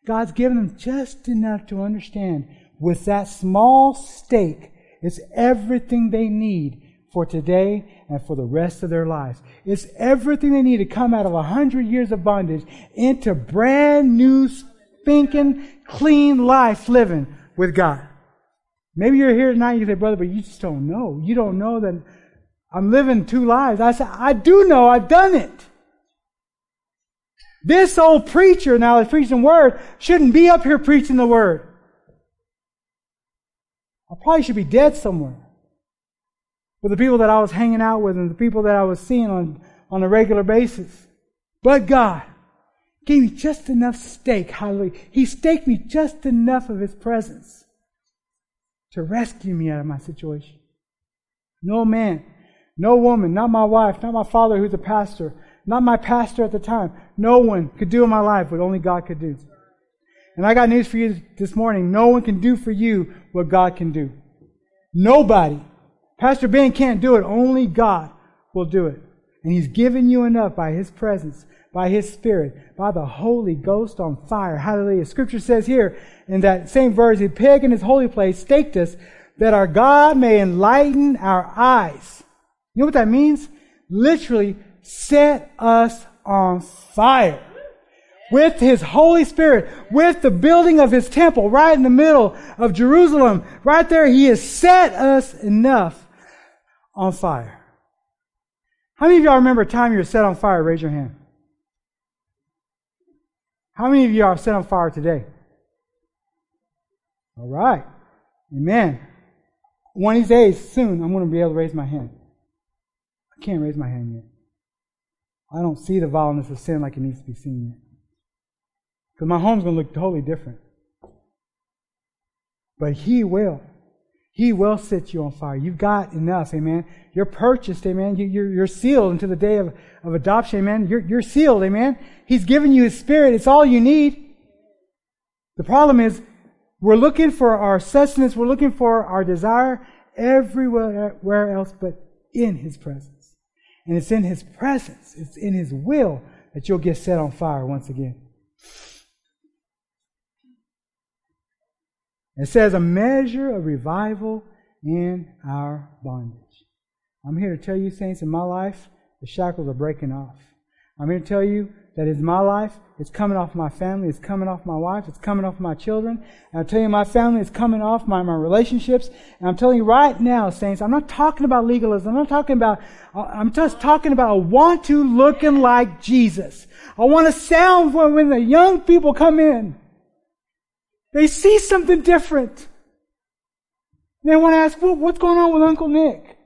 God's given them just enough to understand with that small stake, it's everything they need for today and for the rest of their lives. It's everything they need to come out of a hundred years of bondage into brand new, stinking, clean life living with God. Maybe you're here tonight and you say, brother, but you just don't know. You don't know that I'm living two lives. I said, I do know I've done it. This old preacher now that's preaching the word shouldn't be up here preaching the word. I probably should be dead somewhere. With the people that I was hanging out with and the people that I was seeing on, on a regular basis. But God gave me just enough stake. Hallelujah. He staked me just enough of His presence to rescue me out of my situation. No man, no woman, not my wife, not my father who's a pastor, not my pastor at the time. No one could do in my life what only God could do. And I got news for you this morning. No one can do for you what God can do. Nobody. Pastor Ben can't do it. Only God will do it. And He's given you enough by His presence, by His Spirit, by the Holy Ghost on fire. Hallelujah. Scripture says here in that same verse, He peg in His holy place staked us that our God may enlighten our eyes. You know what that means? Literally set us on fire with His Holy Spirit, with the building of His temple right in the middle of Jerusalem. Right there, He has set us enough on fire. How many of y'all remember a time you were set on fire? Raise your hand. How many of y'all are set on fire today? All right. Amen. One of these days, soon, I'm going to be able to raise my hand. I can't raise my hand yet. I don't see the violence of sin like it needs to be seen yet. Because my home's going to look totally different. But He will. He will set you on fire. You've got enough, amen. You're purchased, amen. You, are you're sealed until the day of, of adoption, amen. You're sealed, amen. He's given you His Spirit. It's all you need. The problem is, we're looking for our sustenance, we're looking for our desire everywhere else but in His presence. And it's in His presence, it's in His will that you'll get set on fire once again. It says a measure of revival in our bondage. I'm here to tell you, saints, in my life, the shackles are breaking off. I'm here to tell you that in my life, it's coming off my family, it's coming off my wife, it's coming off my children. And I'm telling you, my family is coming off my, my relationships. And I'm telling you right now, saints, I'm not talking about legalism. I'm not talking about, uh, I'm just talking about I want to looking like Jesus. I want to sound when, when the young people come in. They see something different. They want to ask, well, what's going on with Uncle Nick?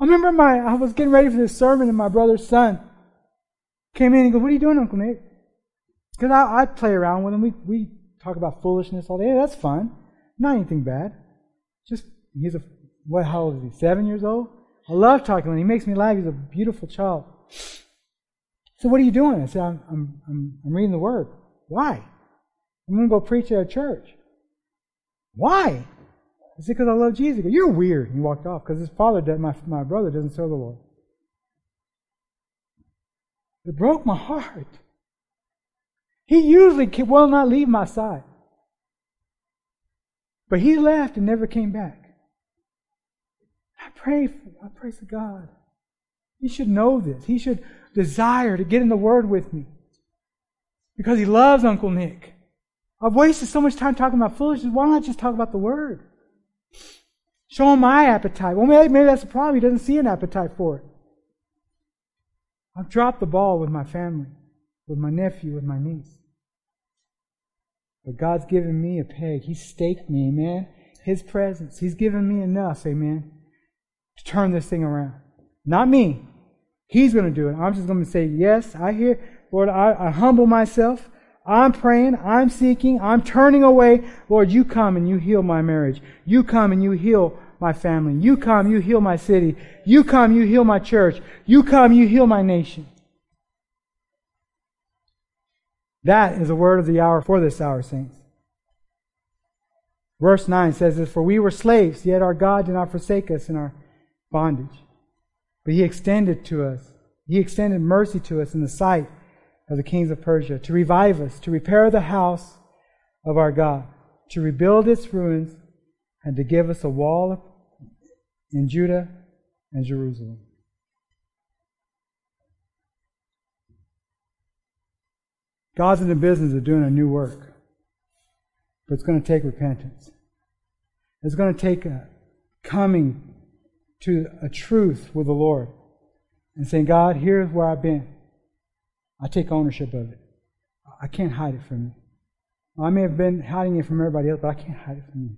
I remember my, I was getting ready for this sermon and my brother's son came in and goes, what are you doing, Uncle Nick? Because I, I play around with him. We, we talk about foolishness all day. That's fun. Not anything bad. Just, he's a, what, how old is he? Seven years old? I love talking to him. He makes me laugh. He's a beautiful child. So what are you doing? I said, I'm, I'm, I'm, I'm reading the Word. Why? I'm going to go preach at a church. Why? I said, because I love Jesus. Goes, You're weird. He walked off because his father, my, my brother, doesn't serve the Lord. It broke my heart. He usually will not leave my side. But he left and never came back. I pray, for, I pray to God. He should know this. He should desire to get in the Word with me. Because he loves Uncle Nick. I've wasted so much time talking about foolishness. Why not just talk about the Word? Show him my appetite. Well, maybe, maybe that's the problem. He doesn't see an appetite for it. I've dropped the ball with my family, with my nephew, with my niece. But God's given me a peg. He staked me, amen. His presence. He's given me enough, amen, to turn this thing around. Not me. He's going to do it. I'm just going to say, yes, I hear, Lord, I, I humble myself. I'm praying, I'm seeking, I'm turning away. Lord, you come and you heal my marriage. You come and you heal my family. You come, you heal my city. You come, you heal my church. You come, you heal my nation. That is the word of the hour for this hour, saints. Verse 9 says this For we were slaves, yet our God did not forsake us in our bondage. But he extended to us, he extended mercy to us in the sight of the kings of Persia, to revive us, to repair the house of our God, to rebuild its ruins, and to give us a wall in Judah and Jerusalem. God's in the business of doing a new work, but it's going to take repentance. It's going to take a coming to a truth with the Lord and saying, God, here's where I've been. I take ownership of it. I can't hide it from you. I may have been hiding it from everybody else, but I can't hide it from you.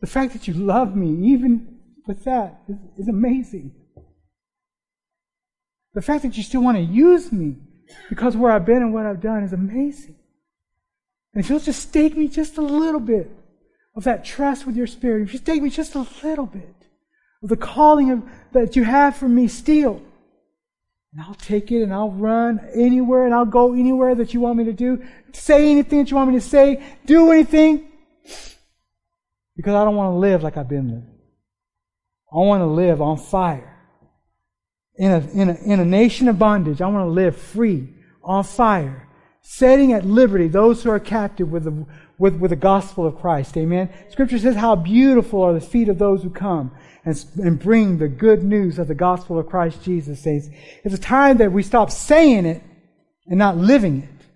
The fact that you love me, even with that, is, is amazing. The fact that you still want to use me because where I've been and what I've done is amazing. And if you'll just stake me just a little bit of that trust with your spirit, if you stake me just a little bit of the calling of, that you have for me still, and I'll take it and I'll run anywhere and I'll go anywhere that you want me to do, say anything that you want me to say, do anything, because I don't want to live like I've been living. I want to live on fire. In a, in, a, in a nation of bondage, I want to live free, on fire, setting at liberty those who are captive with the, with, with the gospel of Christ. Amen. Scripture says, How beautiful are the feet of those who come and, and bring the good news of the gospel of Christ Jesus. Says it's a time that we stop saying it and not living it.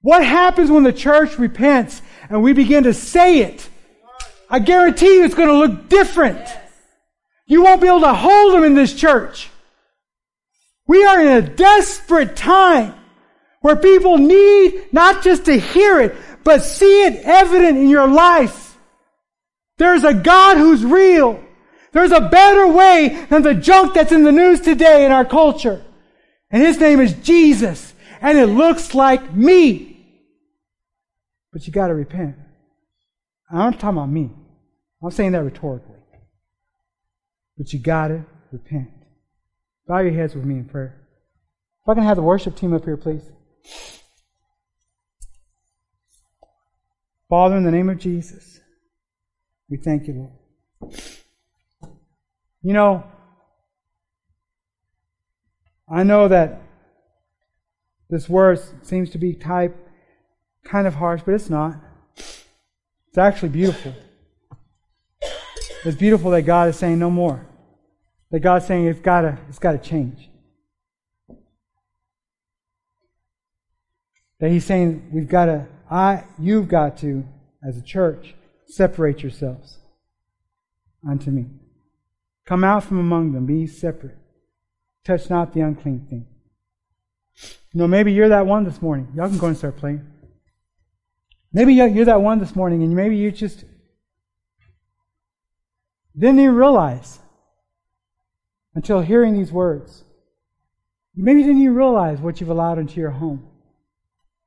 What happens when the church repents and we begin to say it? I guarantee you it's going to look different. You won't be able to hold them in this church. We are in a desperate time where people need not just to hear it, but see it evident in your life. There's a God who's real. There's a better way than the junk that's in the news today in our culture. And his name is Jesus. And it looks like me. But you gotta repent. I'm not talking about me. I'm saying that rhetorically. But you gotta repent. Bow your heads with me in prayer. If I can have the worship team up here, please. Father, in the name of Jesus, we thank you, Lord. You know, I know that this word seems to be type kind of harsh, but it's not. It's actually beautiful. It's beautiful that God is saying no more. That God's saying it's gotta, it's gotta change. That He's saying we've gotta, I, you've got to, as a church, separate yourselves unto me. Come out from among them, be separate. Touch not the unclean thing. You know, maybe you're that one this morning. Y'all can go and start playing. Maybe you're that one this morning, and maybe you just didn't even realize until hearing these words. Maybe you didn't even realize what you've allowed into your home.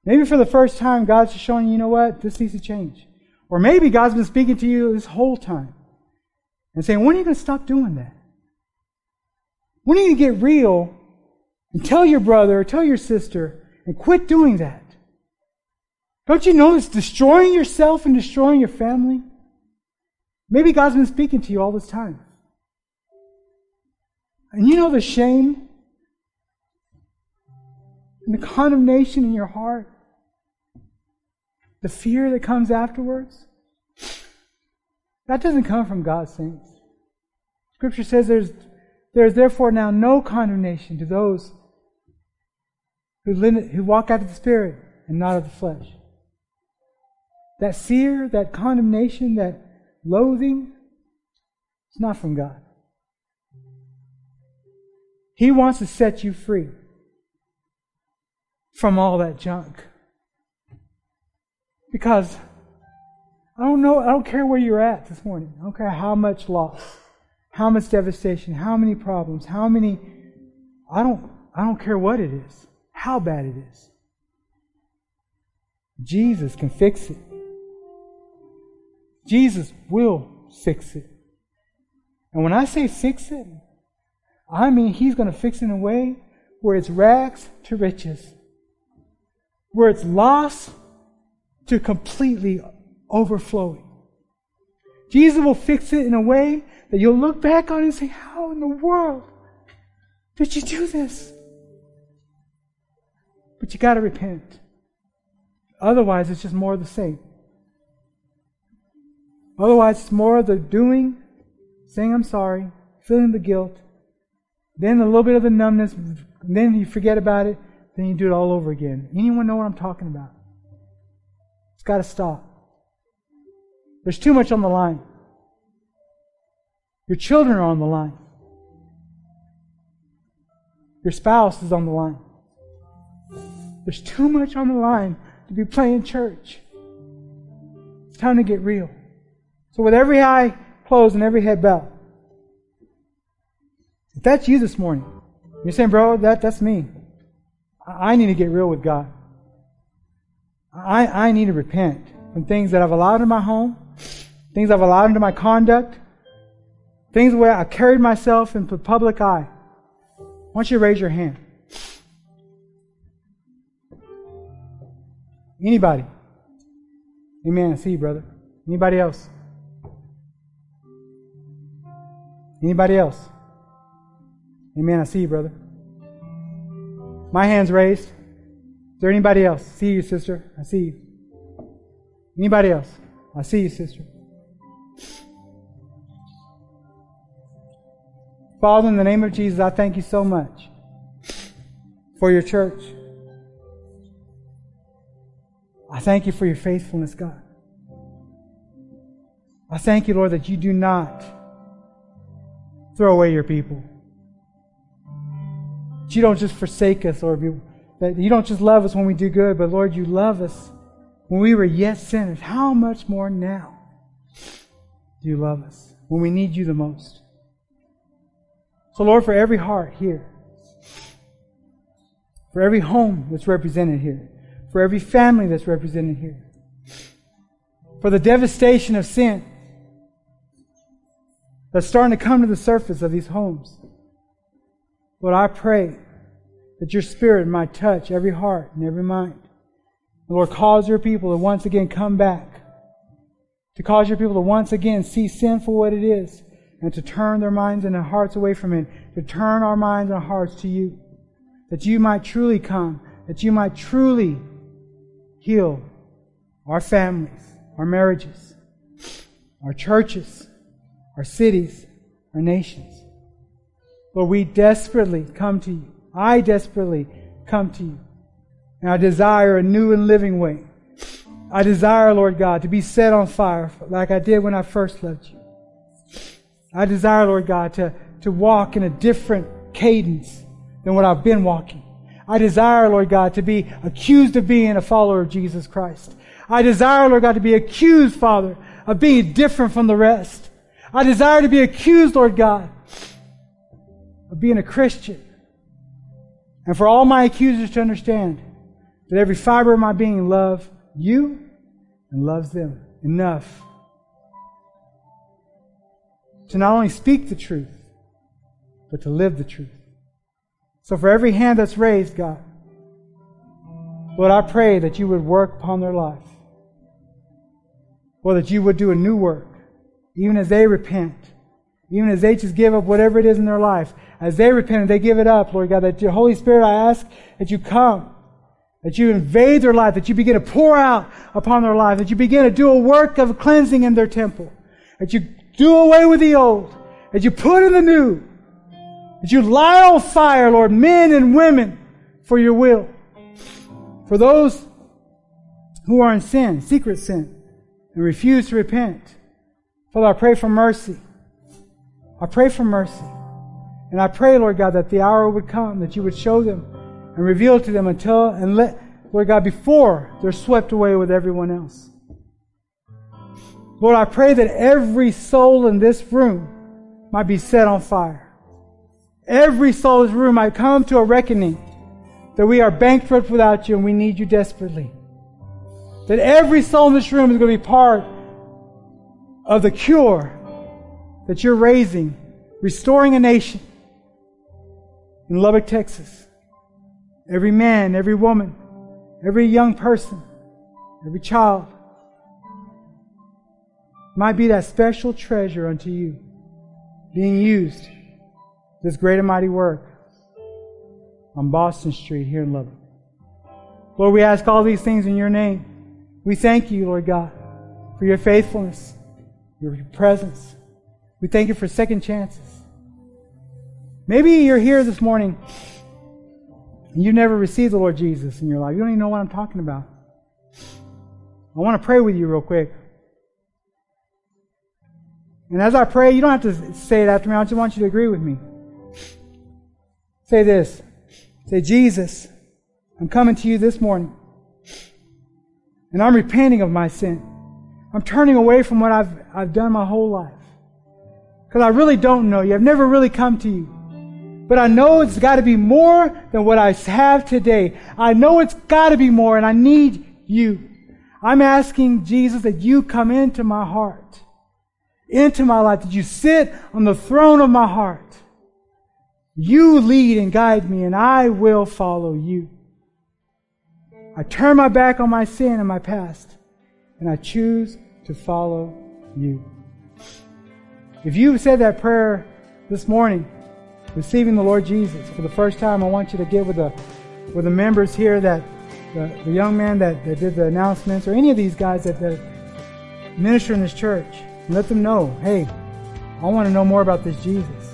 Maybe for the first time, God's just showing you, you know what, this needs to change. Or maybe God's been speaking to you this whole time and saying, when are you going to stop doing that? When are you going to get real and tell your brother or tell your sister and quit doing that? Don't you know it's destroying yourself and destroying your family? Maybe God's been speaking to you all this time. And you know the shame and the condemnation in your heart, the fear that comes afterwards. That doesn't come from God's saints. Scripture says there's, there's therefore now no condemnation to those who, who walk after the Spirit and not of the flesh. That fear, that condemnation, that loathing, it's not from God. He wants to set you free from all that junk. Because I don't know, I don't care where you're at this morning. I don't care how much loss, how much devastation, how many problems, how many I don't I don't care what it is, how bad it is. Jesus can fix it. Jesus will fix it. And when I say fix it, I mean He's going to fix it in a way where it's rags to riches, where it's loss to completely overflowing. Jesus will fix it in a way that you'll look back on and say, How in the world did you do this? But you got to repent. Otherwise, it's just more of the same. Otherwise, it's more of the doing, saying I'm sorry, feeling the guilt, then a little bit of the numbness, then you forget about it, then you do it all over again. Anyone know what I'm talking about? It's got to stop. There's too much on the line. Your children are on the line. Your spouse is on the line. There's too much on the line to be playing church. It's time to get real. So with every eye closed and every head bowed, if that's you this morning, you're saying, bro, that, that's me. I need to get real with God. I, I need to repent from things that I've allowed in my home, things I've allowed into my conduct, things where I carried myself into the public eye. Why don't you raise your hand. Anybody? Amen. I see you, brother. Anybody else? Anybody else? Amen. I see you, brother. My hand's raised. Is there anybody else? See you, sister. I see you. Anybody else? I see you, sister. Father, in the name of Jesus, I thank you so much for your church. I thank you for your faithfulness, God. I thank you, Lord, that you do not throw away your people. You don't just forsake us, Lord. That you don't just love us when we do good, but Lord, you love us when we were yet sinners. How much more now do you love us when we need you the most? So, Lord, for every heart here, for every home that's represented here, for every family that's represented here, for the devastation of sin that's starting to come to the surface of these homes. Lord, I pray that your Spirit might touch every heart and every mind. And Lord, cause your people to once again come back, to cause your people to once again see sin for what it is, and to turn their minds and their hearts away from it, to turn our minds and our hearts to you, that you might truly come, that you might truly heal our families, our marriages, our churches, our cities, our nations. Lord, we desperately come to you. I desperately come to you. And I desire a new and living way. I desire, Lord God, to be set on fire like I did when I first loved you. I desire, Lord God, to, to walk in a different cadence than what I've been walking. I desire, Lord God, to be accused of being a follower of Jesus Christ. I desire, Lord God, to be accused, Father, of being different from the rest. I desire to be accused, Lord God, of being a Christian. And for all my accusers to understand that every fiber of my being loves you and loves them enough to not only speak the truth, but to live the truth. So for every hand that's raised, God, Lord, I pray that you would work upon their life. Lord, that you would do a new work, even as they repent, even as they just give up whatever it is in their life. As they repent and they give it up, Lord God, that your Holy Spirit, I ask that you come, that you invade their life, that you begin to pour out upon their life, that you begin to do a work of cleansing in their temple, that you do away with the old, that you put in the new, that you light on fire, Lord, men and women, for your will. For those who are in sin, secret sin, and refuse to repent. Father, I pray for mercy. I pray for mercy. And I pray, Lord God, that the hour would come, that you would show them and reveal to them until and let, Lord God, before they're swept away with everyone else. Lord, I pray that every soul in this room might be set on fire every soul in this room might come to a reckoning that we are bankrupt without you and we need you desperately. That every soul in this room is going to be part of the cure that you're raising, restoring a nation in Lubbock, Texas. Every man, every woman, every young person, every child might be that special treasure unto you being used this great and mighty work on Boston Street here in Lubbock. Lord, we ask all these things in your name. We thank you, Lord God, for your faithfulness, your presence. We thank you for second chances. Maybe you're here this morning and you never received the Lord Jesus in your life. You don't even know what I'm talking about. I want to pray with you real quick. And as I pray, you don't have to say it after me. I just want you to agree with me. Say this. Say, Jesus, I'm coming to you this morning. And I'm repenting of my sin. I'm turning away from what I've, I've done my whole life. Because I really don't know you. I've never really come to you. But I know it's got to be more than what I have today. I know it's got to be more, and I need you. I'm asking Jesus that you come into my heart, into my life, that you sit on the throne of my heart. You lead and guide me, and I will follow you. I turn my back on my sin and my past, and I choose to follow you. If you said that prayer this morning, receiving the Lord Jesus for the first time, I want you to get with the with the members here that the, the young man that, that did the announcements or any of these guys that, that minister in this church and let them know, hey, I want to know more about this Jesus.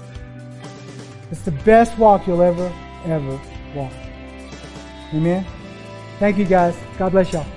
It's the best walk you'll ever, ever walk. Amen. Thank you guys. God bless y'all.